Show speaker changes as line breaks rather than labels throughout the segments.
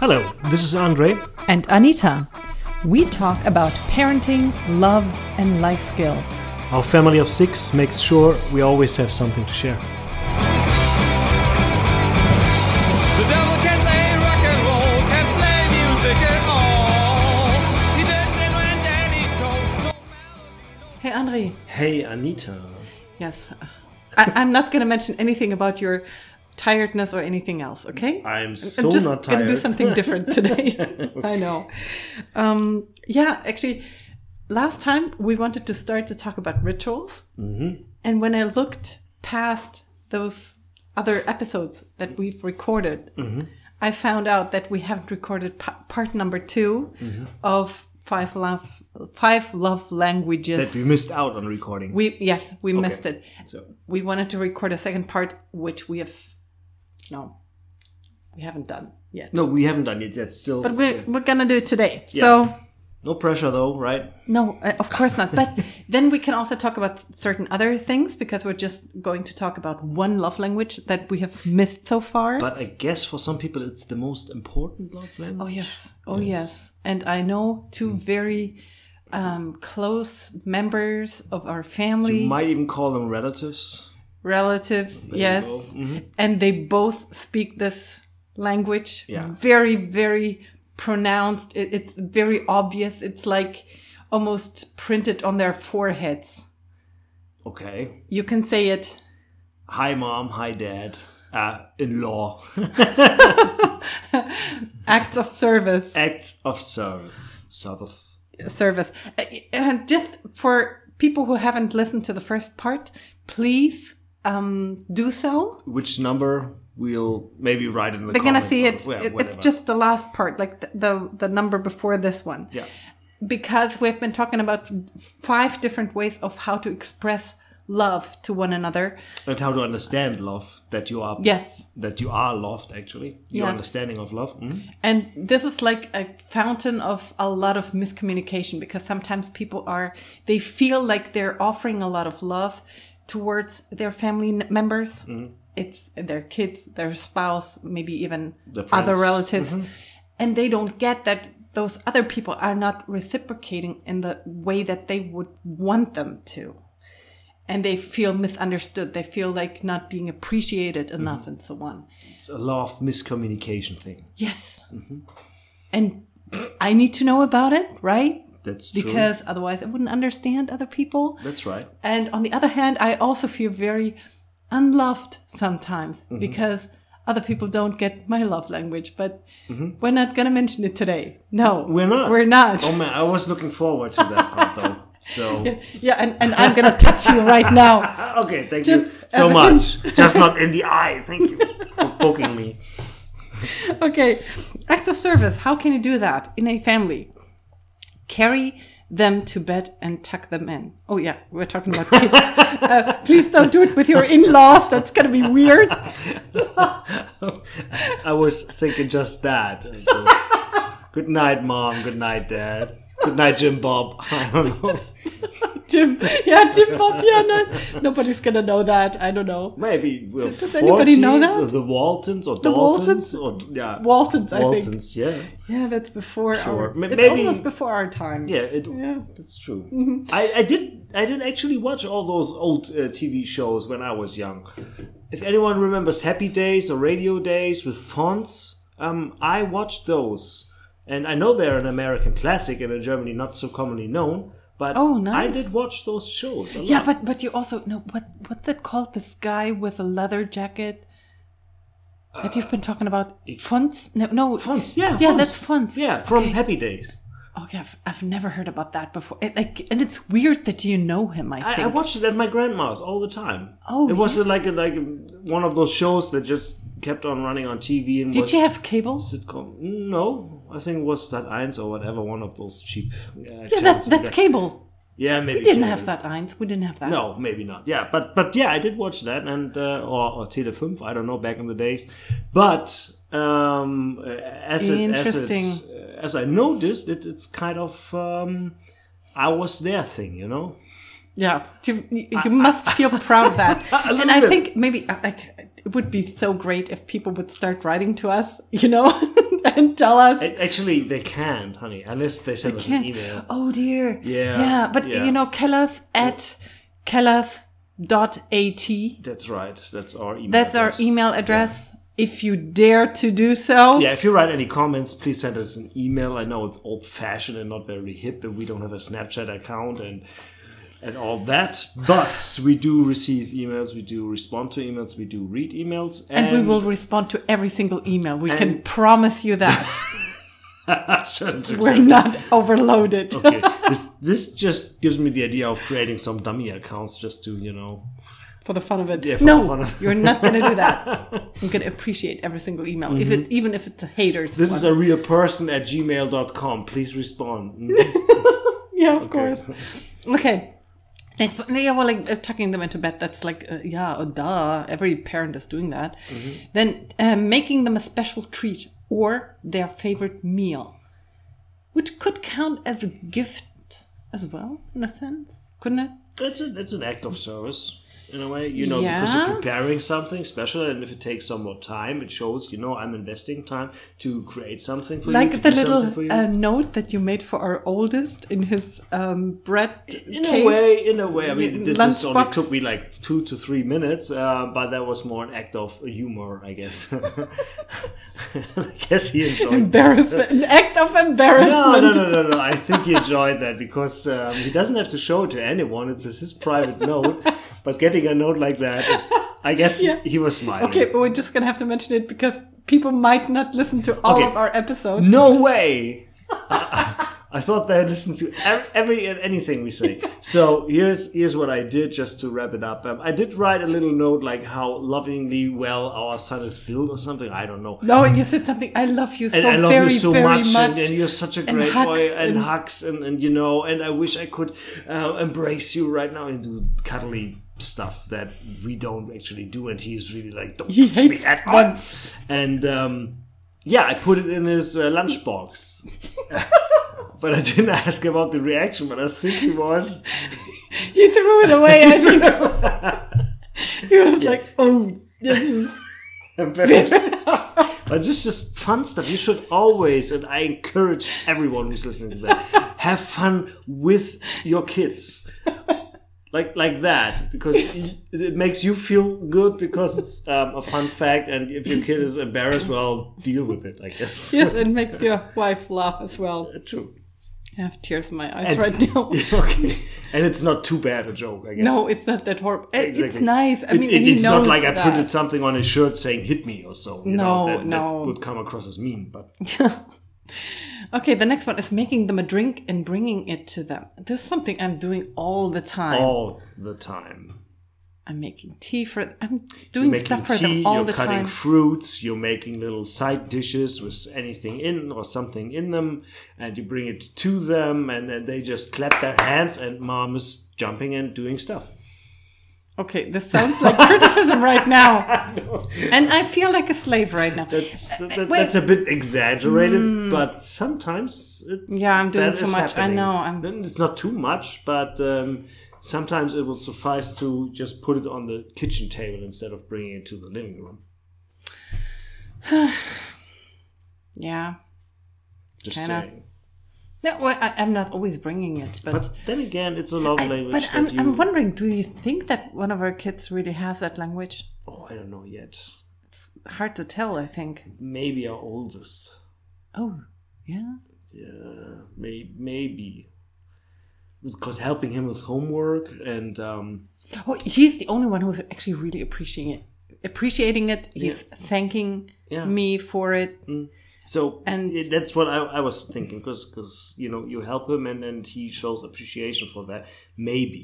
Hello, this is Andre.
and Anita. We talk about parenting, love, and life skills.
Our family of six makes sure we always have something to share.
The devil can play rock and roll, can play music at all. He did it when Danny told.
Hey, Andre.
Hey, Anita.
Yes. I, I'm not going to mention anything about your tiredness or anything else, okay?
I'm
I'm
so
just
not
gonna do something different today. I know. Um, yeah, actually, last time we wanted to start to talk about rituals,
Mm-hmm.
and when I looked past those other episodes that we've recorded,
Mm-hmm.
I found out that we haven't recorded pa- part number 2
Mm-hmm.
of five love five love languages.
That we missed out on recording.
We yes, we missed it.
So
We wanted to record a second part, which we have no, we haven't done yet.
no, we haven't done it yet. Still,
But we're, we're gonna do it today.
Yeah.
So
no pressure though, right?
no, uh, of course not. But then we can also talk about certain other things because we're just going to talk about one love language that we have missed so far.
But I guess for some people, it's the most important love language.
oh yes, oh yes. And I know two very um, close members of our family,
You might even call them relatives.
Relatives. yes.
Mhm.
and they both speak this language
Yeah.
very very pronounced it, it's very obvious it's like almost printed on their foreheads
Okay.
you can say it
Hi, mom. Hi, dad. Uh, in law.
acts of service
Acts of service. Service.
service Uh, and just for people who haven't listened to the first part please um, do so
Which number we'll maybe write in the
they're gonna see
or-
it,
yeah,
it- it's just the last part like the, the the number before this one
yeah.
because we've been talking about five different ways of how to express love to one another.
And how to understand love that you are
Yes.
that you are loved actually. Your
Yeah.
understanding of love. Mhm.
And this is like a fountain of a lot of miscommunication because sometimes people are, they feel like they're offering a lot of love towards their family members.
Mm-hmm.
It's their kids, their spouse, maybe even other relatives.
Mm-hmm.
And they don't get that those other people are not reciprocating in the way that they would want them to. And they feel misunderstood. They feel like not being appreciated enough
Mm-hmm.
and so on.
It's a love miscommunication thing.
Yes. And I need to know about it, right?
That's true.
Because otherwise I wouldn't understand other people.
That's right.
And on the other hand, I also feel very unloved sometimes
Mm-hmm.
because other people don't get my love language. But we're not going to mention it today. No.
Mm-hmm. We're not.
We're not.
Oh man, I was looking forward to that part though. So
yeah, and, and I'm going to touch you right now.
okay, thank
Just
you so much. Just not in the eye. Thank you for poking me.
okay. Acts of service. How can you do that in a family? Carry them to bed and tuck them in. Oh, yeah, we're talking about kids. uh, please don't do it with your in laws. That's to be weird.
I was thinking just that. So, good night, mom. Good night, dad. Good night, Jim Bob. I don't know.
Jim. Yeah, Jim Bob. Yeah, no, nobody's to know that. I don't know.
Maybe we're
Does anybody know that?
The Waltons or
The
Daltons or yeah,
Waltons, I think.
Waltons. Yeah,
Yeah, that's before
Sure.
our. It's
maybe-
almost before our time.
yeah. It,
Yeah.
That's true. I, I did. I did actually watch all those old uh, TV shows when I was young. If anyone remembers Happy Days or Radio Days with Fonz, um, I watched those, and I know they're an American classic and in Germany not so commonly known. But
Oh,
I did watch those shows. A
Yeah,
lot.
but but you also know what what's it called? This guy with a leather jacket that you've been talking about. Uh, fonts? No, no.
Fonz. Yeah,
yeah,
Fonz.
that's Fonz.
Yeah, from
Okay.
Happy Days.
Okay, I've, I've never heard about that before. It, like, and it's weird that you know him. I think.
I, I watched it at my grandma's all the time.
Oh,
it was
yeah?
like a, like a, one of those shows that just kept on running on TV. And
Did
was
you have cable?
sitcom? No, I think it was that eins or whatever. One of those cheap. Uh,
Yeah, that,
we
that's cable.
Yeah, maybe
We didn't
cable.
have that eins. We didn't have that.
No, maybe not. Yeah, but but yeah, I did watch that and uh, or or Tele 5, I don't know back in the days. But um, uh, as it, as it's, uh, as I noticed, it, it's kind of um, I was there thing, you know.
Yeah, you, you must feel proud of that. And I
bit.
think maybe uh, like it would be so great if people would start writing to us, you know, and tell us.
Actually, they can't, honey, unless they send us an
Can't-
email.
Oh dear.
Yeah,
Yeah, but
yeah.
you know, Kellers at kellers.at.
That's right. That's our email.
That's our email address. If you dare to do so.
Yeah, if you write any comments, please send us an email. I know it's old fashioned and not very hip, and we don't have a Snapchat account and and all that. But we do receive emails, we do respond to emails, we do read emails,
And
and,
we will respond to every single email. We can promise you that. We're not overloaded.
okay. this this just gives me the idea of creating some dummy accounts just to you know
For the fun of it.
Yeah,
no,
of it.
you're not going to do that. You're going to appreciate every single email, if it, even if it's a haters.
Mm-hmm. this is a real person at gmail.com please respond Mm.
yeah, of course. Okay. One. Yeah, well, like uh, tucking them into bed, that's like, uh, yeah, oh, duh. Every parent is doing that.
Mm-hmm.
Then uh, making them a special treat or their favorite meal, which could count as a gift as well, in a sense, couldn't it?
it's a, it's an act of service in a way you know because you're preparing something special and if it takes some more time it shows you know i'm investing time to create something for you
Like the
do something for
little uh, note that you made for our oldest in his um, bread
in
case.
a way, in a way, I mean, th- this only took me like two to three minutes, uh, but that was more an act of humor, I guess. I guess he enjoyed. that.
Embarrassment, an act of embarrassment.
No, no, no, no, no. I think he enjoyed that because um, he doesn't have to show it to anyone. It's just his private note. But getting a note like that, I guess
Yeah.
he was smiling.
Okay, but we're just gonna have to mention it because people might not listen to all
Okay.
of our episodes.
No way. I, I thought they listened to ev- every anything we say. So here's here's what I did just to wrap it up. Um, I did write a little note like how lovingly well our son is built or something. I don't know.
No, you said something. I love you so
And I love
very,
you so
very
much,
much.
And, and you're such a great
hugs
boy, and,
and-
hugs, and, and you know, and I wish I could uh, embrace you right now and do cuddly stuff that we don't actually do, and he is really like, don't
He
touch me at all. And um, yeah, I put it in his uh, lunchbox. but I didn't ask about the reaction, but I think he was.
you threw it away. I think he was like, "Oh, this is
but this is just fun stuff. You should always, and I encourage everyone who's listening to that, have fun with your kids. Like like that, because it it makes you feel good because it's um, a fun fact, and if your kid is embarrassed, well, deal with it, I guess.
yes." It makes your wife laugh as well.
True.
I have tears in my eyes
And-
right now.
okay, and it's not too bad a joke, I guess.
No, it's not that horrible. It- It's nice. I mean,
it-
he
it's not like I
that.
it something on his shirt saying "hit me" or so. You
No,
know, that,
no.
that would come across as mean. But
Okay, the next one is making them a drink and bringing it to them. This is something I'm doing all the time.
all the time.
I'm making tea for. I'm doing stuff for
tea,
them all the time.
you're cutting fruits, you're making little side dishes with anything in or something in them, and you bring it to them, and then they just clap their hands, and mom is jumping and doing stuff.
Okay, this sounds like criticism right now, and I feel like a slave right now.
That's, that- that- that's a bit exaggerated, but sometimes it's,
Yeah, I'm doing too much. I know, I'm-
Then It's not too much, but um, sometimes it will suffice to just put it on the kitchen table instead of bringing it to the living room.
Yeah.
Just
Kinda.
saying.
No, well, I, I'm not always bringing it, but.
But then again, it's a love
I,
language
but I'm,
you.
I'm wondering, do you think that one of our kids really has that language?
oh, I don't know yet.
It's hard to tell, I think.
Maybe our oldest.
Oh, yeah.
Yeah, may, maybe. Because helping him with homework and um,
Oh, he's the only one who's actually really appreciating it. Appreciating it. He's thanking
Yeah.
me for it.
So
And-
it, that's what I, I was thinking because because you know you help him and, and he shows appreciation for that maybe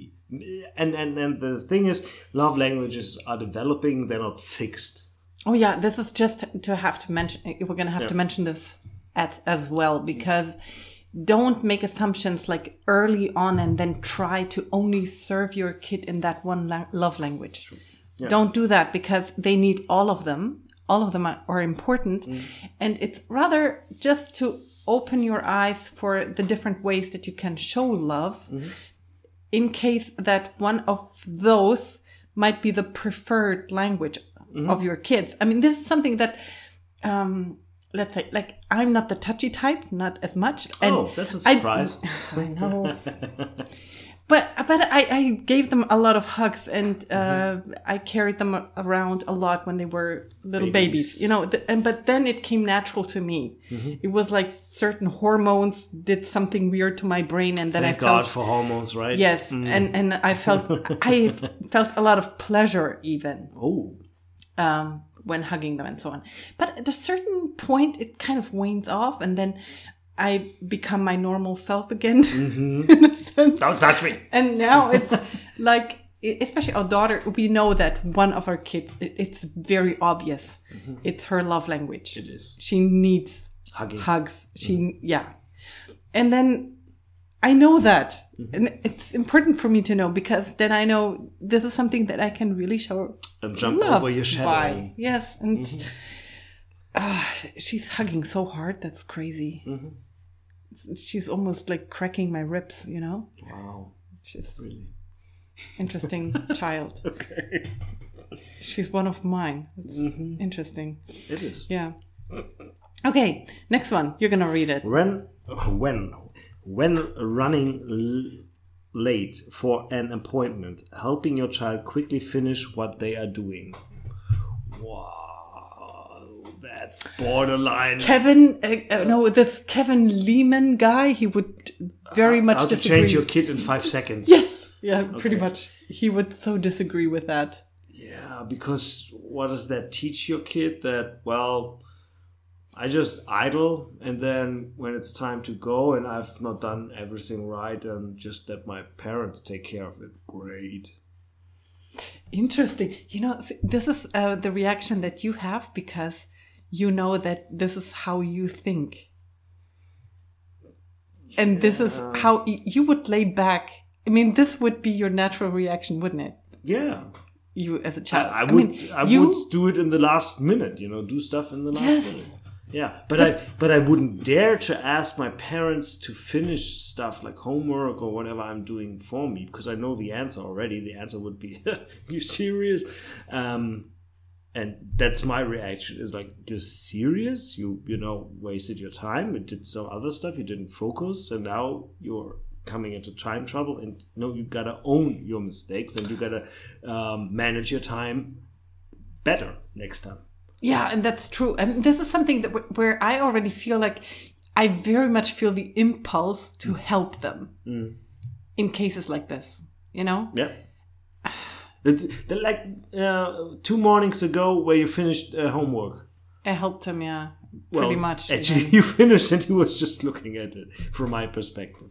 and, and and the thing is love languages are developing they're not fixed
Oh yeah, this is just to have to mention. We're gonna have
Yeah.
to mention this at, as well because don't make assumptions like early on and then try to only serve your kid in that one la- love language. Don't do that because they need all of them. All of them are, important, and it's rather just to open your eyes for the different ways that you can show love in case that one of those might be the preferred language of your kids. I mean, there's something that um, let's say like I'm not the touchy type, not as much. And
Oh, that's a surprise.
I, know. But but I, I gave them a lot of hugs and uh,
Mm-hmm.
I carried them around a lot when they were little
Babies.
babies, you know. th- And but then it came natural to me.
Mm-hmm.
It was like certain hormones did something weird to my brain, and then
Thank
I felt
God for hormones, right?
yes, and and I felt I felt a lot of pleasure even
Oh,
um, when hugging them and so on. But at a certain point, it kind of wanes off, and then I become my normal self again, mm-hmm. in a sense.
don't touch me.
And now it's like, especially our daughter, we know that one of our kids, it's very obvious. Mm-hmm. It's her love language.
It is.
She needs
Hugging.
hugs. Mm-hmm. She, yeah. And then I know that. And it's important for me to know because then I know this is something that I can really show
And jump
love
over your shadow.
by. Yes, and ah, she's hugging so hard. That's crazy. It's- She's almost like cracking my ribs. You know,
Wow.
she's
Really?
interesting child.
Okay.
She's one of mine. It's
Mm-hmm.
interesting.
It is.
Yeah. Okay, next one. You're gonna read it.
When, when, when running l- late for an appointment, helping your child quickly finish what they are doing. Wow, that's borderline.
Kevin, uh, uh, no, this Kevin Leman guy. He would very much
How to
disagree.
change your kid in five seconds.
Yes. Yeah, pretty much. He would so disagree with that.
Yeah, because what does that teach your kid? That, well, I just idle, and then when it's time to go and I've not done everything right, and just let my parents take care of it. Great.
Interesting. You know, this is uh, the reaction that you have because you know that this is how you think. And this is how you would lay back. I mean, this would be your natural reaction, wouldn't it?
Yeah.
You as a child.
I would
mean,
I
you,
would do it in the last minute, you know, do stuff in the last
Yes.
minute. Yeah, but, I but I wouldn't dare to ask my parents to finish stuff like homework or whatever I'm doing for me because I know the answer already. The answer would be, "You serious?" Um, and that's my reaction. Is like, "You're serious? You you know wasted your time and did some other stuff. You didn't focus, and now you're." coming into time trouble and no you gotta own your mistakes and you gotta um, manage your time better next time
Yeah, and that's true. And this is something that wh- where I already feel like I very much feel the impulse to help them in cases like this. You know?
Yeah. It's the, like uh, two mornings ago where you finished uh, homework.
I helped him, yeah, pretty
Well,
much.
Actually,
even.
you finished and he was just looking at it from my perspective.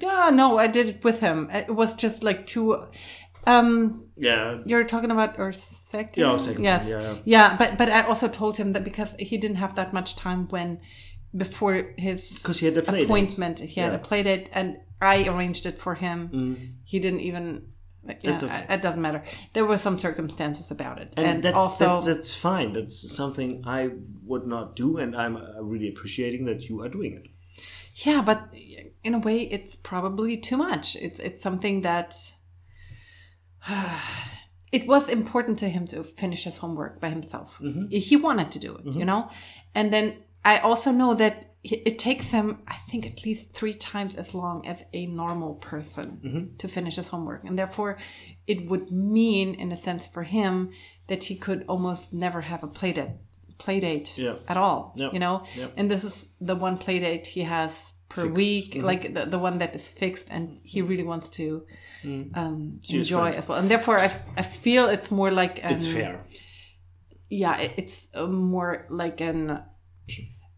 Yeah, no, I did it with him. It was just like two. Um,
Yeah.
you're talking about our second.
Yeah, our second
Yes.
time, yeah, yeah.
yeah. But but I also told him that because he didn't have that much time when before his
Because he had a play date.
appointment, he had
Yeah.
a play date, and I arranged it for him. He didn't even. Yeah,
okay.
it doesn't matter. There were some circumstances about it,
And,
and,
that,
also
that's, that's fine. That's something I would not do, and I'm uh, really appreciating that you are doing it.
Yeah, but in a way, it's probably too much. It's it's something that it was important to him to finish his homework by himself. He wanted to do it, you know. And then I also know that it takes him, I think, at least three times as long as a normal person to finish his homework, and therefore, it would mean, in a sense, for him that he could almost never have a play date, play date
Yeah.
at all.
Yeah.
You know,
Yeah.
and this is the one play date he has per week,
Mm-hmm.
like the, the one that is fixed, and he really wants to um, enjoy as well. And therefore, I, I feel it's more like an,
It's fair.
Yeah, it- it's uh, more like an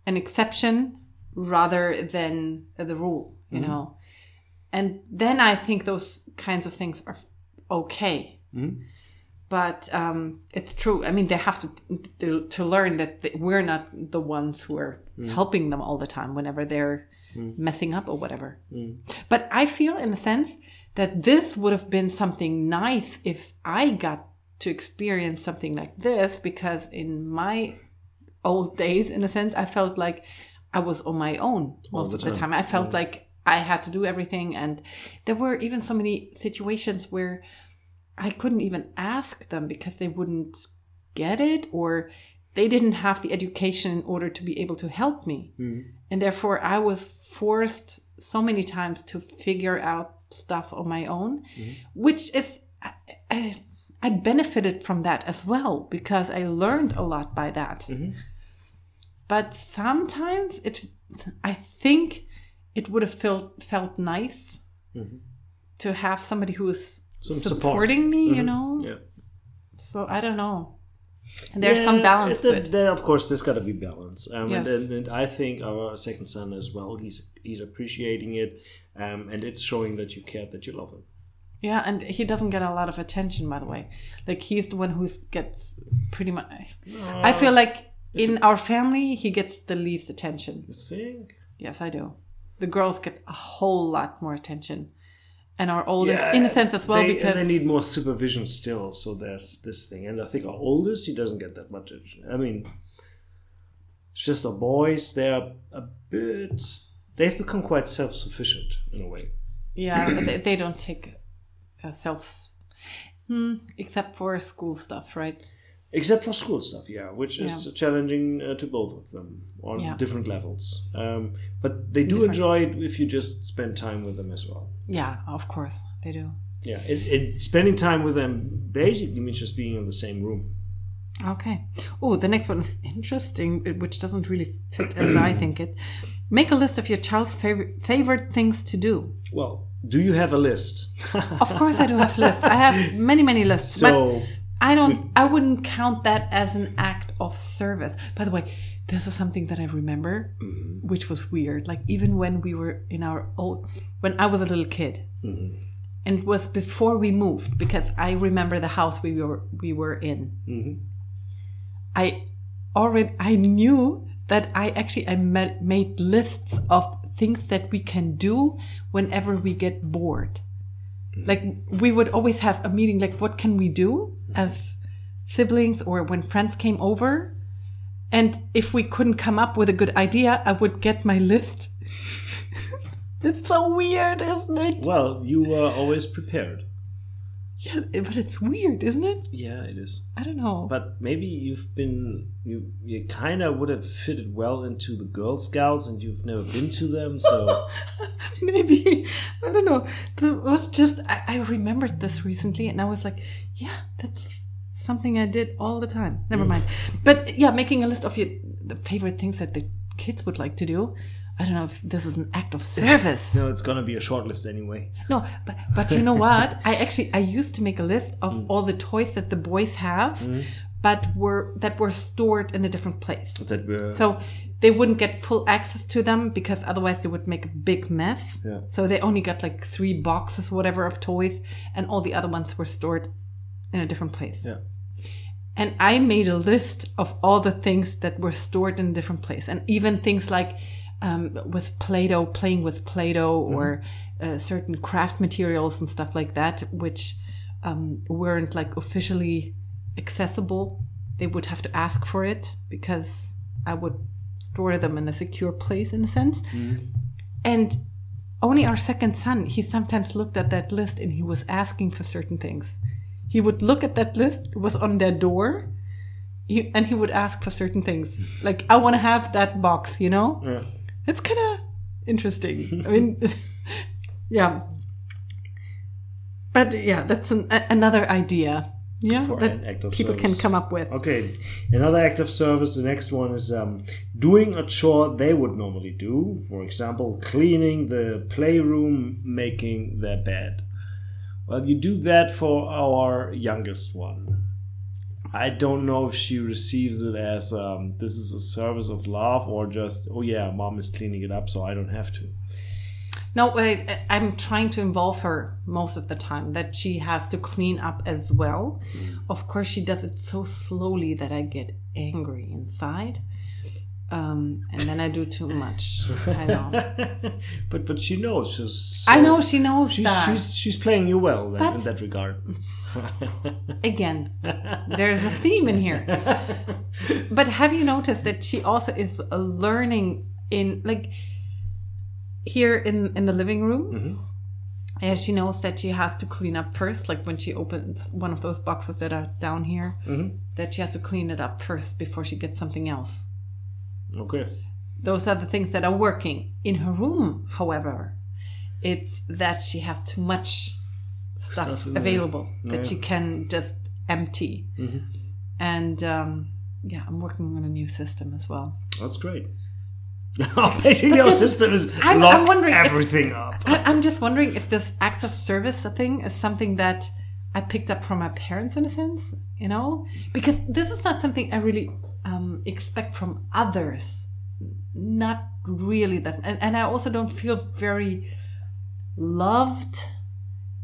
an exception rather than the rule, you
Mm-hmm.
know. And then I think those kinds of things are okay.
Mm-hmm.
But um, it's true. I mean, they have to to, to learn that th- we're not the ones who are
Mm.
helping them all the time whenever they're messing up or whatever.
Mm.
But I feel, in a sense, that this would have been something nice if I got to experience something like this, because in my old days, in a sense, I felt like I was on my own most
the
of the
time.
time. I felt like I had to do everything, and there were even so many situations where I couldn't even ask them because they wouldn't get it, or they didn't have the education in order to be able to help me. Hmm. And therefore, I was forced so many times to figure out stuff on my own, hmm. which is, I, I, I benefited from that as well because I learned a lot by that. Mm-hmm. But sometimes it, I think it would have felt felt nice to have somebody who is
Some support.
supporting me, you know.
Yeah.
So I don't know. There's some balance
there-
to it.
There, of course, there's got to be balance, um, and,
Yes.
and, and I think our second son as well. He's he's appreciating it, um, and it's showing that you care, that you love him.
Yeah, and he doesn't get a lot of attention, by the way. Like he's the one who gets pretty much. I feel like in our family, he gets the least attention.
You think?
Yes, I do. The girls get a whole lot more attention, and our oldest, in a sense, as well,
they,
because
they need more supervision still. So there's this thing, and I think our oldest he doesn't get that much. attention. I mean, it's just our boys. They're a bit. They've become quite self-sufficient in a way.
yeah, but they, they don't take uh, self, hmm, except for school stuff, right?
Except for school stuff, yeah, which is
Yeah.
challenging uh, to both of them on
Yeah.
different levels. Um, but they do
Different.
enjoy it if you just spend time with them as well.
Yeah, of course they do.
Yeah, it, it, spending time with them basically means just being in the same room.
Okay. Oh, the next one is interesting, uh, which doesn't really fit as I think it. Make a list of your child's favorite favorite things to do.
Well, do you have a list?
Of course, I do have lists. I have many, many lists.
so
but I don't. I wouldn't count that as an act of service. By the way, this is something that I remember, mm-hmm. which was weird. Like even when we were in our old, when I was a little kid, mm-hmm. and it was before we moved because I remember the house we were we were in. Mm-hmm. I already I knew that I actually I ma- made lists of things that we can do whenever we get bored. Like we would always have a meeting like what can we do as siblings or when friends came over and if we couldn't come up with a good idea I would get my list. it's so weird, isn't it?
well, you were always prepared.
Yeah, but it's weird, isn't it?
Yeah, it is.
I don't know.
But maybe you've been you you kind of would have fitted well into the Girl Scouts, and you've never been to them, so
maybe i don't know was just I, I remembered this recently and i was like yeah that's something i did all the time never hmm. mind but yeah making a list of your the favorite things that the kids would like to do i don't know if this is an act of service
no, it's gonna be a short list anyway.
no but but you know what i actually i used to make a list of mm. all the toys that the boys have mm. but were that were stored in a different place
That were
so they wouldn't get full access to them because otherwise they would make a big mess.
Yeah.
So they only got like three boxes, whatever, of toys, and all the other ones were stored in a different place.
yeah.
And I made a list of all the things that were stored in a different place, and even things like um, with Play-Doh, playing with Play-Doh, or uh, certain craft materials and stuff like that, which um, weren't like officially accessible. They would have to ask for it because I would store them in a secure place, in a sense. And only our second son, he sometimes looked at that list and he was asking for certain things. He would look at that list, it was on their door, he, and he would ask for certain things. Like, I want to have that box, you know?
Yeah.
It's kind of interesting. I mean, yeah. But yeah, that's an, a, another idea. Yeah,
For
that
an act of
people can come up with.
Okay, another act of service. The next one is um, doing a chore they would normally do. For example, cleaning the playroom, making their bed. Well, you do that for our youngest one. I don't know if she receives it as um, this is a service of love or just oh yeah, mom is cleaning it up, so I don't have to.
No, I- I'm trying to involve her most of the time that she has to clean up as well. Of course, she does it so slowly that I get angry inside. Um, and then I do too much. I know.
but but she knows. She's
I know she knows
She's,
that.
she's she's playing you well then, in that regard.
Again, there's a theme in here. But have you noticed that she also is learning in like here in in the living room? Mm-hmm. Yeah, she knows that she has to clean up first, like when she opens one of those boxes that are down here, mm-hmm. that she has to clean it up first before she gets something else.
Okay.
Those are the things that are working. In her room, however, it's that she has too much stuff,
Stuff in there.
available that
Yeah.
she can just empty. And um, yeah, I'm working on a new system as well.
That's great. Basically, your system is
I'm- I'm wondering if-
everything up.
I, I'm just wondering if this acts of service thing is something that I picked up from my parents in a sense, you know? Because this is not something I really um, expect from others. Not really that. And, and I also don't feel very loved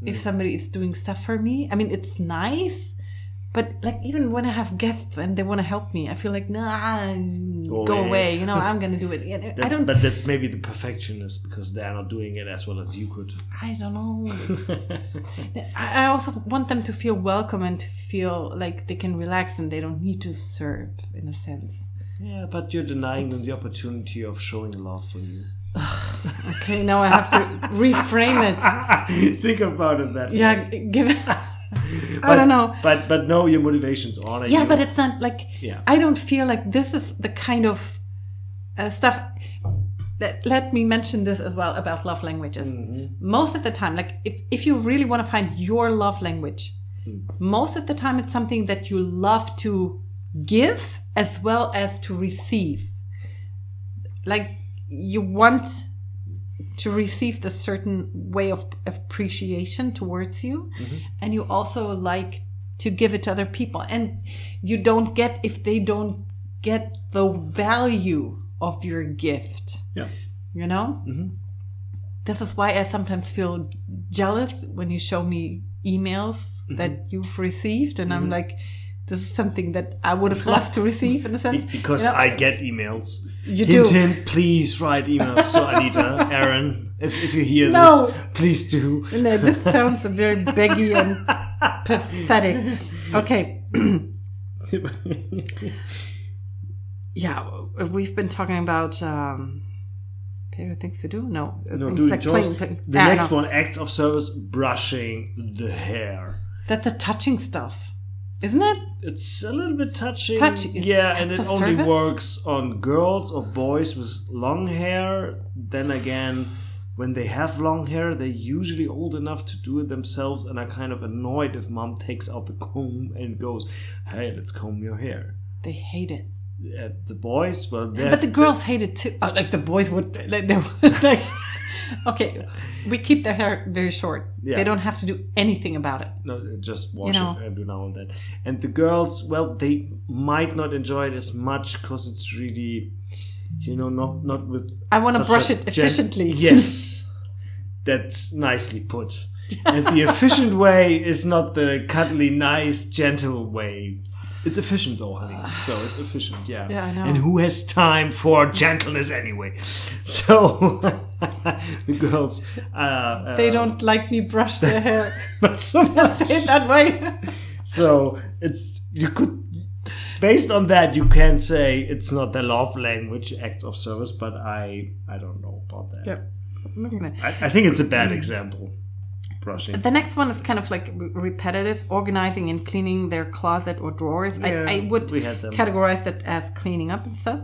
if mm. somebody is doing stuff for me. I mean, it's nice. But like even when I have guests and they want to help me, I feel like nah, go,
away.
away. You know, I'm gonna do it. And I don't.
But that's maybe the perfectionist because they're not doing it as well as you could.
I don't know. I I also want them to feel welcome and to feel like they can relax and they don't need to serve in a sense.
Yeah, but you're denying them the opportunity of showing love for you.
Okay, now I have to reframe it.
Think about it that
Yeah,
way.
give it.
But,
I don't know.
But but no, your motivations honor
Yeah,
you.
but it's not like
Yeah.
I don't feel like this is the kind of uh, stuff. Let, let me mention this as well about love languages. Most of the time, like if, if you really want to find your love language, most of the time it's something that you love to give as well as to receive. Like you want to receive the certain way of appreciation towards you mm-hmm. and you also like to give it to other people. And you don't get if they don't get the value of your gift
yeah.
you know? Mm-hmm. This is why i sometimes feel jealous when you show me emails mm-hmm. that you've received and i'm like this is something that i would have loved to receive in a sense
Because
you know?
I get emails.
You
hint,
do.
hint, please write emails to Anita, Aaron. If, if you hear
No.
this, please do.
No, this sounds very beggy and pathetic. Okay. yeah, we've been talking about um, favorite things to do. No,
No,
things like playing- playing-
The
Ah,
next
no.
one, acts of service, brushing the hair.
That's a touching stuff, isn't it?
It's a little bit touching.
Touching.
Yeah, and it only
service?
works on girls or boys with long hair. Then again, when they have long hair, they're usually old enough to do it themselves and are kind of annoyed if mom takes out the comb and goes, "Hey, let's comb your hair."
They hate it.
Uh, the boys, well,
But the girls hate it too. Oh, like the boys would, like, they would, like, okay, we keep their hair very short.
Yeah.
They don't have to do anything about it.
No, just wash
know.
it every now and then. And the girls, well, they might not enjoy it as much because it's really, you know, not not with.
I wanna brush it efficiently.
yes, that's nicely put. and the efficient way is not the cuddly, nice, gentle way. It's efficient though, honey. So it's efficient, yeah.
Yeah, I know.
And who has time for gentleness anyway? So the girls, uh, uh,
They don't like me brush their hair.
not so much.
Say it that way.
So it's you could based on that you can say it's not the love language acts of service, but I I don't know about that.
Yeah.
I, I think it's a bad example. Brushing.
The next one is kind of like re- repetitive, organizing and cleaning their closet or drawers.
Yeah,
I, I would
we had them.
categorize that as cleaning up and stuff.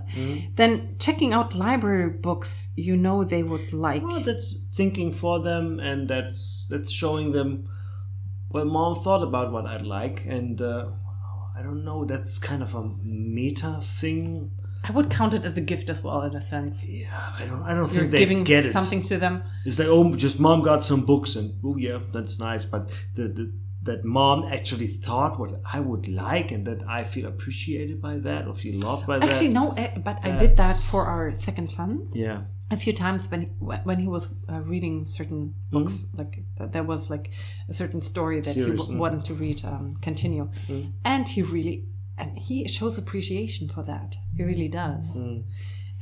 Then checking out library books you know they would like.
Well, that's thinking for them, and that's that's showing them. Well, mom thought about what I'd like, and uh, I don't know. That's kind of a meta thing.
I would count it as a gift as well, in a sense.
Yeah, I don't. I don't
You're
think they
giving
get it.
something to them.
It's like, oh, just mom got some books, and oh yeah, that's nice. But the, the that mom actually thought what I would like, and that I feel appreciated by that or feel loved by that.
Actually, no, eh, but I did that for our second son.
Yeah.
a few times when he, when he was uh, reading certain books like th- there was like a certain story that he w- wanted to read um, continue and he really and he shows appreciation for that he really does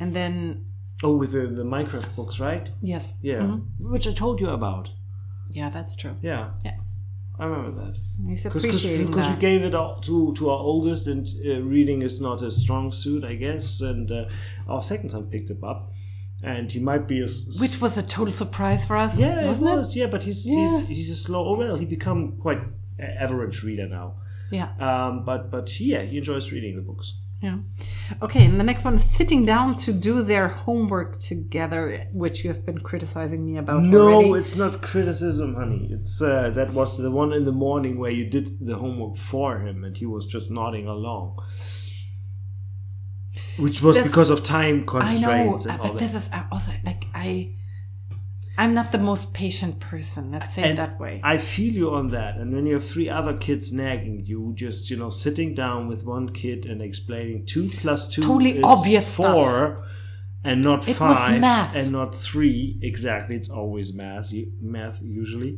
and then
Oh, with the the Minecraft books, right?
yes
Yeah. Which I told you about.
yeah that's true
Yeah.
yeah
I remember that.
he's appreciating
because we gave it all to to our oldest, and uh, reading is not a strong suit, I guess. And uh, our second son picked it up, and he might be a s-
Which was a total surprise for us,
yeah,
wasn't
it
it?
Yeah, but he's
Yeah.
he's he's a slow. Oh well, he become quite average reader now.
Yeah.
Um, but but yeah, he enjoys reading the books.
Yeah. Okay, and the next one is sitting down to do their homework together, which you have been criticizing me about
No,
already.
it's not criticism, honey. It's uh, that was the one in the morning where you did the homework for him, and he was just nodding along. Which was
That's-
because of time constraints. I know,
but
that.
this is also like I, I'm not the most patient person. Let's say it that way.
I feel you on that. And when you have three other kids nagging you, just you know, sitting down with one kid and explaining two plus two
Totally
is
obvious
four, and not
It was
five,
math.
and not three. Exactly, it's always math. Math usually.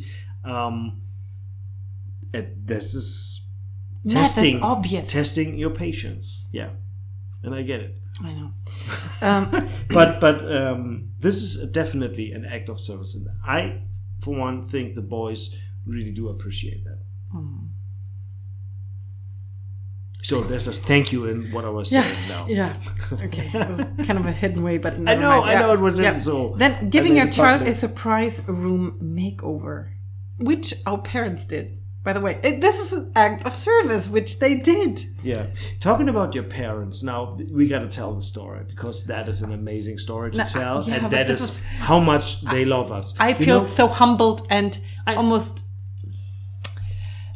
Um, and this is
Math is
testing
obvious.
testing your patience. Yeah, and I get it.
I know. Um,
but but um, this is definitely an act of service, and I, for one, think the boys really do appreciate that.
Hmm.
So there's a thank you in what I was
yeah,
saying now.
yeah. Okay, kind of a hidden way, but
I know,
mind.
I
Yeah,
know it was
yeah.
in so.
Then giving your child a surprise room makeover, which our parents did. By the way, It- this is an act of service, which they did.
Yeah, talking about your parents now, we got to tell the story because that is an amazing story to
No,
tell,
yeah,
and that is,
is
how much they love us.
I
You
feel
know,
so humbled and I, almost.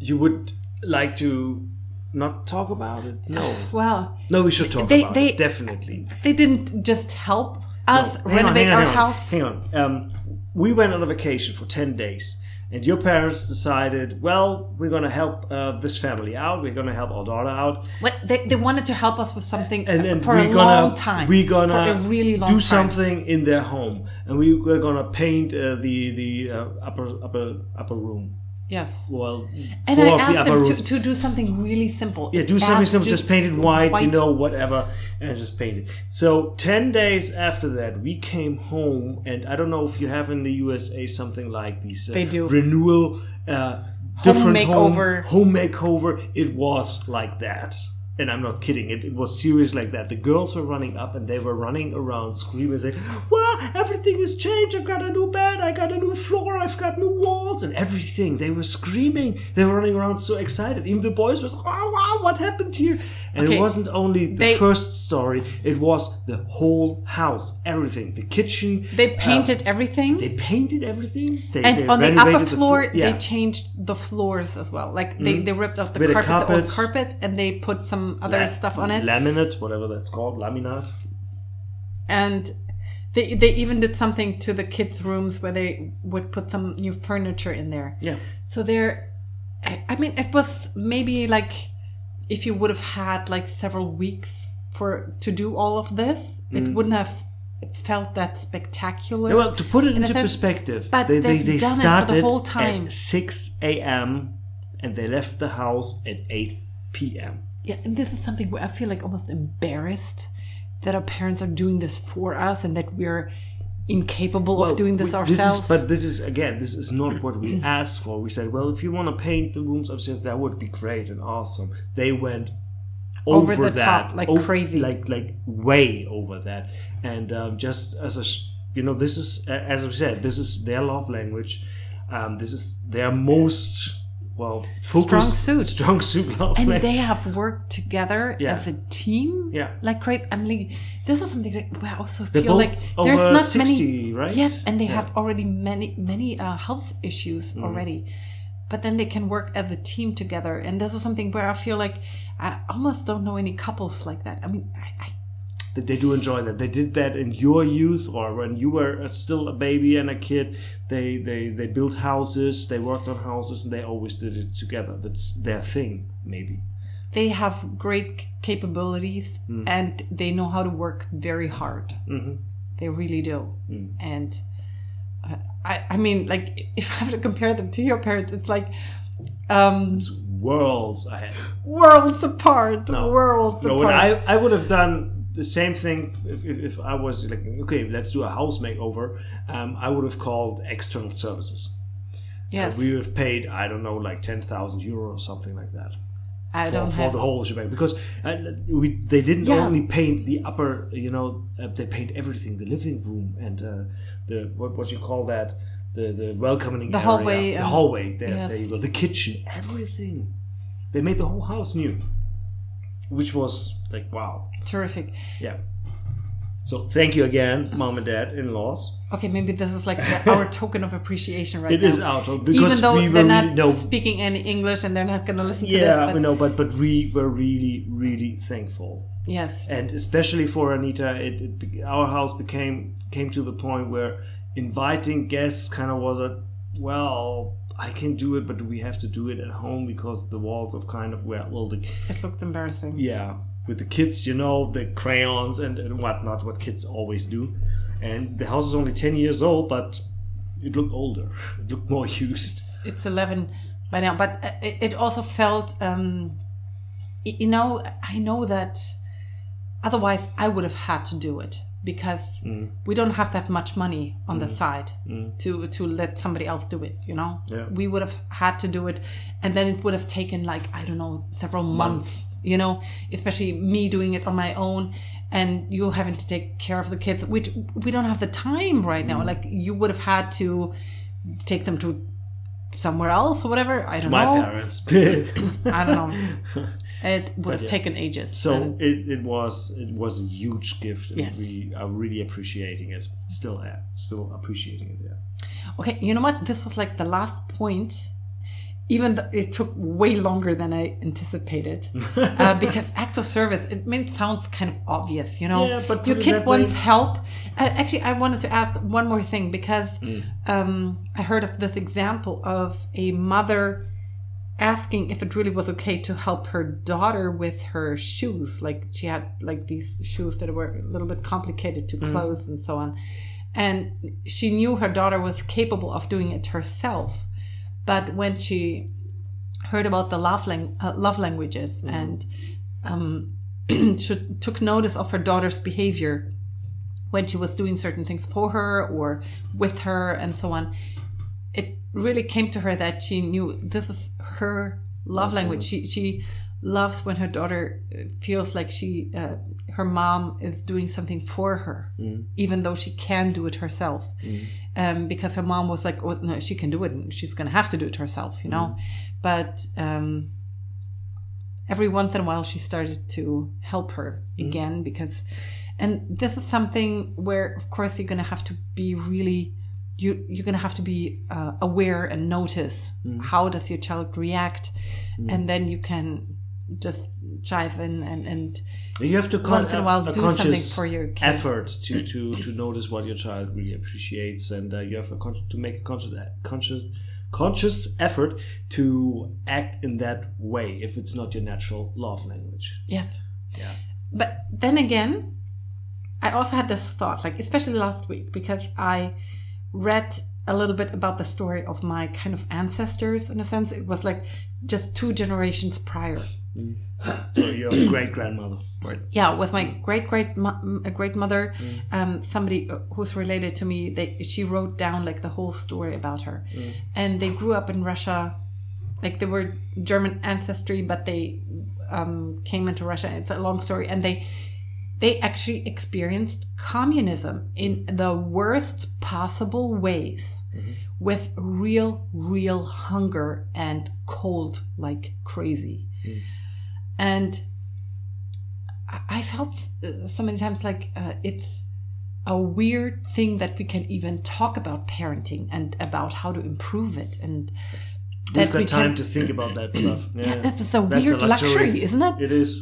you would like to not talk about it. No,
Well,
no, we should talk
They-
about
they-
it definitely.
they didn't just help us
on,
renovate
on,
our
on,
house.
Hang on. Um, we went on a vacation for 10 days, and your parents decided, well, we're going to help uh, this family out. We're going to help our daughter out.
What they, they wanted to help us with something
And, and
for
we're
a
gonna,
long time.
We're going to
really
do
time.
something in their home. And we were going to paint uh, the, the uh, upper, upper, upper room.
Yes.
Well,
And I asked them to, to do something really simple.
Yeah, do something simple, just paint it white, you know, whatever, and just paint it. So, 10 days after that, we came home, and I don't know if you have in the USA something like these uh,
They do.
renewal, uh, different
makeover.
Home, home makeover. It was like that. And I'm not kidding. It, it was serious like that. The girls were running up and they were running around screaming, saying, Wow, everything has changed. I've got a new bed. I got a new floor. I've got new walls and everything. They were screaming. They were running around so excited. Even the boys was, Wow, wow, what happened here? And
Okay.
it wasn't only the
They-
first story, it was the whole house, everything. The kitchen.
They
uh,
painted everything.
they painted everything. They,
and
they
on the upper floor,
yeah. Mm-hmm.
they changed the floors as well. Like they, they ripped off the
of
carpet, the old
carpet.
carpet, and they put some other
La-
stuff on it.
Laminate, whatever that's called, laminate.
and they they even did something to the kids' rooms where they would put some new furniture in there.
Yeah.
So there, I I mean, it was maybe like if you would have had like several weeks for to do all of this, it wouldn't have felt that spectacular.
Mm. Well, to put it
in
into
sense,
perspective,
but
they, they,
they've done it the whole time.
at 6 a.m. and they left the house at 8 p.m.
Yeah, and this is something where I feel like almost embarrassed that our parents are doing this for us and that we're incapable of doing this
we-
ourselves.
is, but this is again, this is not what we asked for. We said, well, if you want to paint the rooms upstairs, that would be great and awesome. They went over,
Over the
that,
top, like
ov-
crazy.
like like way over that. And um, just as a, you know, this is as I said, this is their love language. Um, this is their most well focused
suit.
strong suit love
and
language.
they have worked together
Yeah.
as a team.
Yeah.
Like great. I'm like, this is something that where I also
They're
feel like there's not
60,
many.
right?
Yes, and they
Yeah.
have already many many uh, health issues
Mm-hmm.
already. But then they can work as a team together, and this is something where I feel like I almost don't know any couples like that. I mean, I, I
that they do enjoy that. They did that in your youth or when you were uh, still a baby and a kid. They they they built houses, they worked on houses, and they always did it together. That's their thing, maybe.
they have great capabilities
Mm.
and they know how to work very hard.
Mm-hmm.
They really do.
Mm.
And uh, I, I mean, like, if I have to compare them to your parents, it's like um,
It's worlds ahead.
worlds apart.
No.
Worlds
No,
apart.
and I I would have done the same thing if, if, if I was like, okay, let's do a house makeover. Um, I would have called external services.
yes.
And we would have paid, I don't know, like ten thousand euro or something like that.
I
for,
don't
for
have.
the whole shebang because uh, we they didn't
Yeah.
only paint the upper you know uh, they paint everything the living room and uh, the what what you call that the the welcoming
The
area,
hallway,
the
um,
hallway there,
yes.
there you go the kitchen everything they made the whole house new which was like wow
Terrific.
yeah so thank you again mom and dad in-laws
Okay, maybe this is like the, our token of appreciation right
It
now.
is our token, because
even though
we were
they're
really-
not
no.
speaking any English and they're not going to listen to
yeah
this.
we
But
know but but we were really really thankful
yes,
and especially for Anita, it, it our house became came to the point where inviting guests kind of was a well, I can do it, but we have to do it at home because the walls of kind of were well, the,
it looked embarrassing.
yeah, with the kids, you know, the crayons and, and whatnot, what kids always do, and the house is only ten years old, but it looked older, it looked more used.
It's 11 by now, but uh, it, it also felt, um, you know, I know that otherwise I would have had to do it because
Mm.
we don't have that much money on the side to to let somebody else do it you know
Yeah.
we would have had to do it and then it would have taken like i don't know several months, you know especially me doing it on my own and you having to take care of the kids which we don't have the time right now like you would have had to take them to somewhere else or whatever i don't
My
know My
parents.
i don't know it would have
yeah.
taken ages
So it, it was it was a huge gift, and
Yes.
we are really appreciating it. Still, uh, still appreciating it. Yeah.
Okay, you know what? This was like the last point. Even though it took way longer than I anticipated, uh, because acts of service. It sounds kind of obvious, you know.
Yeah, but
your kid
that way-
wants help. Uh, actually, I wanted to add one more thing because
Mm.
um, I heard of this example of a mother asking if it really was okay to help her daughter with her shoes. Like she had like these shoes that were a little bit complicated to close and so on. And she knew her daughter was capable of doing it herself. But when she heard about the love, lang- uh, love languages and um, she took notice of her daughter's behavior when she was doing certain things for her or with her and so on, it really came to her that she knew this is her love language. She she loves when her daughter uh, feels like she uh, her mom is doing something for her, even though she can do it herself. Um, because her mom was like, "Oh no, she can do it, and she's gonna have to do it herself," you know. But um, every once in a while, she started to help her again because, and this is something where, of course, you're gonna have to be really you you're gonna have to be uh, aware and notice how does your child react, and then you can just chive in and and
You have to con-
Once in a while do something for your kid.
effort to, to, to notice what your child really appreciates, and uh, you have a con- to make a conscious conscious conscious effort to act in that way if it's not your natural love language.
yes.
Yeah.
But then again, I also had this thought, like especially last week, because I read a little bit about the story of my kind of ancestors. In a sense, it was like just two generations prior.
So your great grandmother, right?
yeah with my great great great mother mm. um somebody uh, who's related to me they she wrote down like the whole story about her. Mm. And they grew up in russia. Like they were german ancestry but they um came into russia. It's a long story. And they they actually experienced communism in the worst possible ways mm-hmm. with real real hunger and cold like crazy mm. And I- felt uh, so many times like uh, it's a weird thing that we can even talk about parenting and about how to improve it and
We've
we
got time
can-
to think about that stuff. Yeah,
yeah, that is a
That's
weird luxury, isn't it?
It is.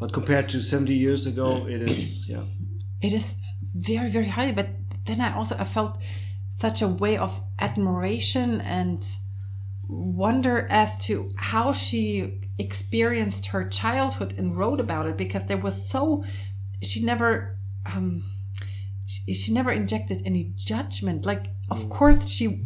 But compared to 70 years ago, it is, yeah.
it is very very high but then i also i felt such a way of admiration and wonder as to how she experienced her childhood and wrote about it because there was so she never um she, she never injected any judgment. Like of mm. course she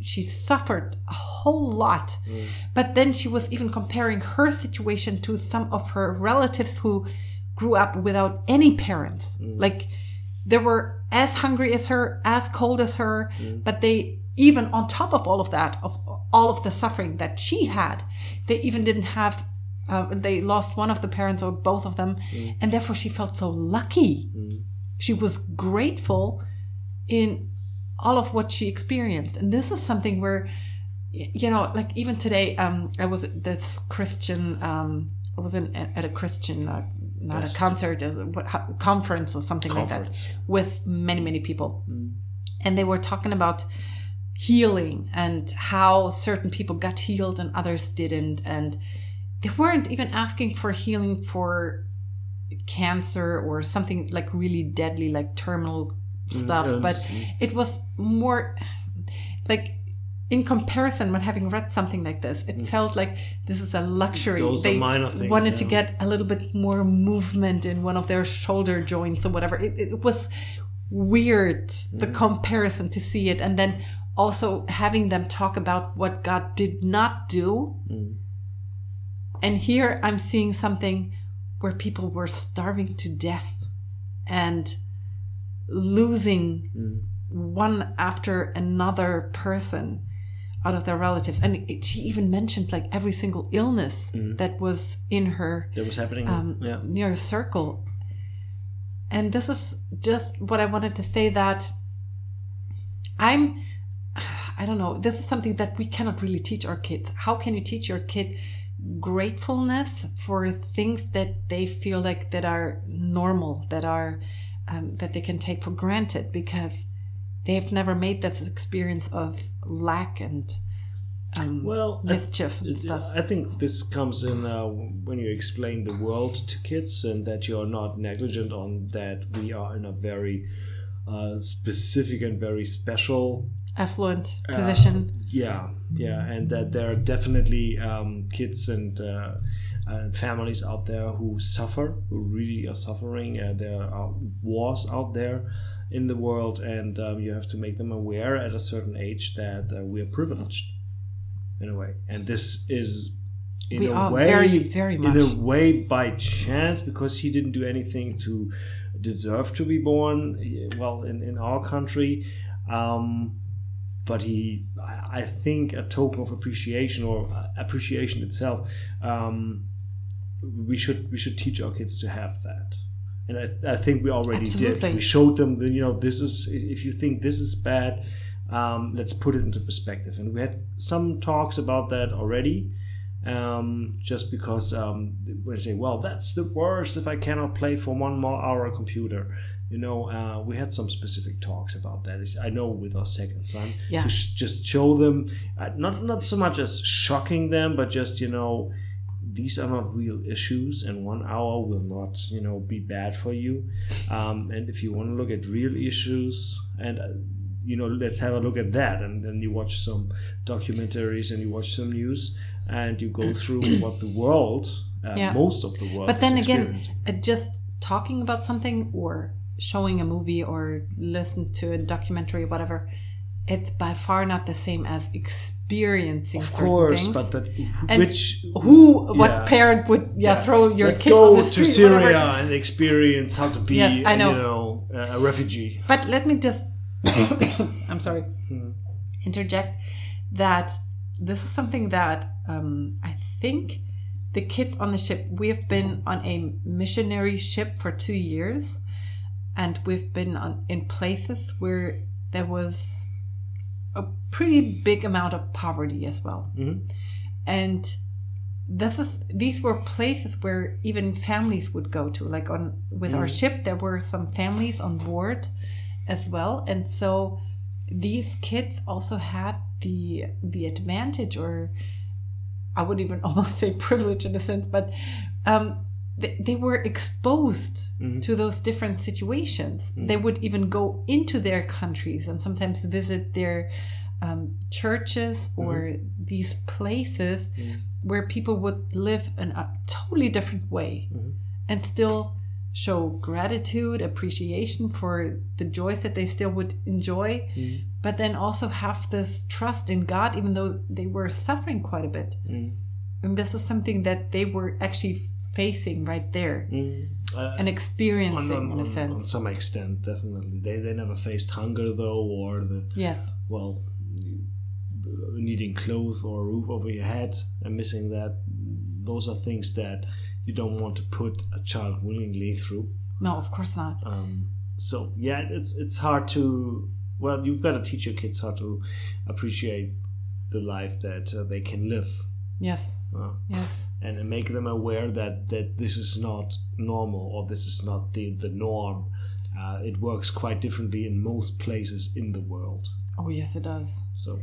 she suffered a whole lot mm. but then she was even comparing her situation to some of her relatives who grew up without any parents. Mm. Like they were as hungry as her, as cold as her, but they even on top of all of that, of all of the suffering that she had, they even didn't have. Uh, they lost one of the parents or both of them, and therefore she felt so lucky. She was grateful in all of what she experienced, and this is something where, you know, like even today, um, I was at this Christian. Um, I was in at a Christian, uh, not
Yes.
a concert, a what- conference or something like that, with many many people, and they were talking about healing and how certain people got healed and others didn't, and they weren't even asking for healing for cancer or something like really deadly, like terminal stuff,
yes.
but it was more like in comparison when having read something like this it felt like this is a luxury
Mm. Those
they
things,
wanted to get a little bit more movement in one of their shoulder joints or whatever it, it was weird the
Mm.
comparison to see it and then also having them talk about what god did not do
Mm.
and here i'm seeing something where people were starving to death and losing
Mm.
one after another person out of their relatives and it, she even mentioned like every single illness that was in her
That was happening.
um,
yeah.
near a circle and this is just what i wanted to say that i'm i don't know this is something that we cannot really teach our kids. How can you teach your kid gratefulness for things that they feel like that are normal that are um, that they can take for granted? Because they've never made that experience of lack and um,
Well, I-
mischief and
It-
stuff.
I think this comes in uh, when you explain the world to kids and that you're not negligent on that we are in a very uh, specific and very special
affluent
uh,
position
yeah, yeah, and that there are definitely um, kids and uh, uh, families out there who suffer, who really are suffering. Uh, there are wars out there in the world, and um, you have to make them aware at a certain age that uh, we are privileged in a way, and this is. In
We
a way,
very, very
in a way by chance because he didn't do anything to deserve to be born. Well, in, in our country, um, but he I, I think a token of appreciation or uh, appreciation itself um, we should we should teach our kids to have that. And I, I think we already
Absolutely.
did we showed them that you know this is if you think this is bad um, let's put it into perspective. And we had some talks about that already um, just because um, when they say well that's the worst if I cannot play for one more hour a computer you know uh, we had some specific talks about that It's- I know with our second son
Yeah.
to sh- just show them uh, not not so much as shocking them but just you know these are not real issues and one hour will not you know be bad for you um, and if you want to look at real issues and uh, you know let's have a look at that and then you watch some documentaries and you watch some news and you go through what the world uh,
Yeah.
most of the world
but then again uh, just talking about something or showing a movie or listen to a documentary or whatever it's by far not the same as experiencing
of
certain
course
things.
but but
And
which
who what
Yeah.
parent would yeah, throw your
let's
kid
go
on the
to Syria
whatever.
and experience how to be
Yes, I know.
you know a refugee
But let me just, I'm sorry, interject that this is something that um, I think the kids on the ship, we have been on a missionary ship for two years, and we've been on, in places where there was a pretty big amount of poverty as well. And this is these were places where even families would go to like on with our ship there were some families on board as well. And so these kids also had the the advantage or i would even almost say privilege in a sense but um they, they were exposed mm-hmm. to those different situations. Mm-hmm. They would even go into their countries and sometimes visit their um, churches mm-hmm. or these places where people would live in a totally different way and still show gratitude, appreciation for the joys that they still would enjoy, but then also have this trust in God, even though they were suffering quite a bit. And this is something that they were actually facing right there.
Uh,
and experiencing
on, on,
in a
on-
sense.
on some extent, definitely. They they never faced hunger though, or the
yes.
well, needing clothes or a roof over your head and missing that. Those are things that you don't want to put a child willingly through.
No, of course not.
Um, so yeah, it's it's hard to. Well, you've got to teach your kids how to appreciate the life that uh, they can live.
Yes.
Uh,
Yes.
And make them aware that that this is not normal or this is not the the norm. Uh, it works quite differently in most places in the world.
Oh, yes, it does.
So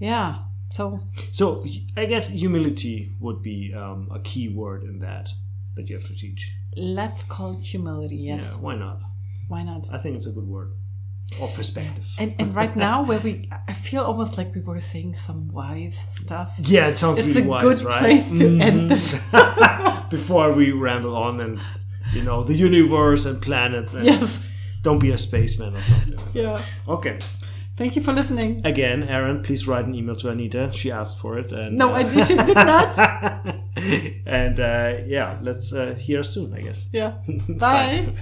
Yeah. So,
so I guess humility would be um, a key word in that that you have to teach.
let's call it humility. Yes.
Yeah, why not?
Why not?
I think it's a good word or perspective.
And, and right now, where we, I feel almost like we were saying some wise stuff.
yeah, it sounds
It's
really
a
wise,
good
right?
place to end
Mhm.
this.
Before we ramble on and you know the universe and planets and
Yes.
don't be a spaceman or something.
Yeah.
Okay.
Thank you for listening.
Again, Aaron, please write an email to Anita. She asked for it. And,
No,
uh,
I she did not.
and uh, yeah, let's uh, hear soon, I guess.
Yeah. Bye.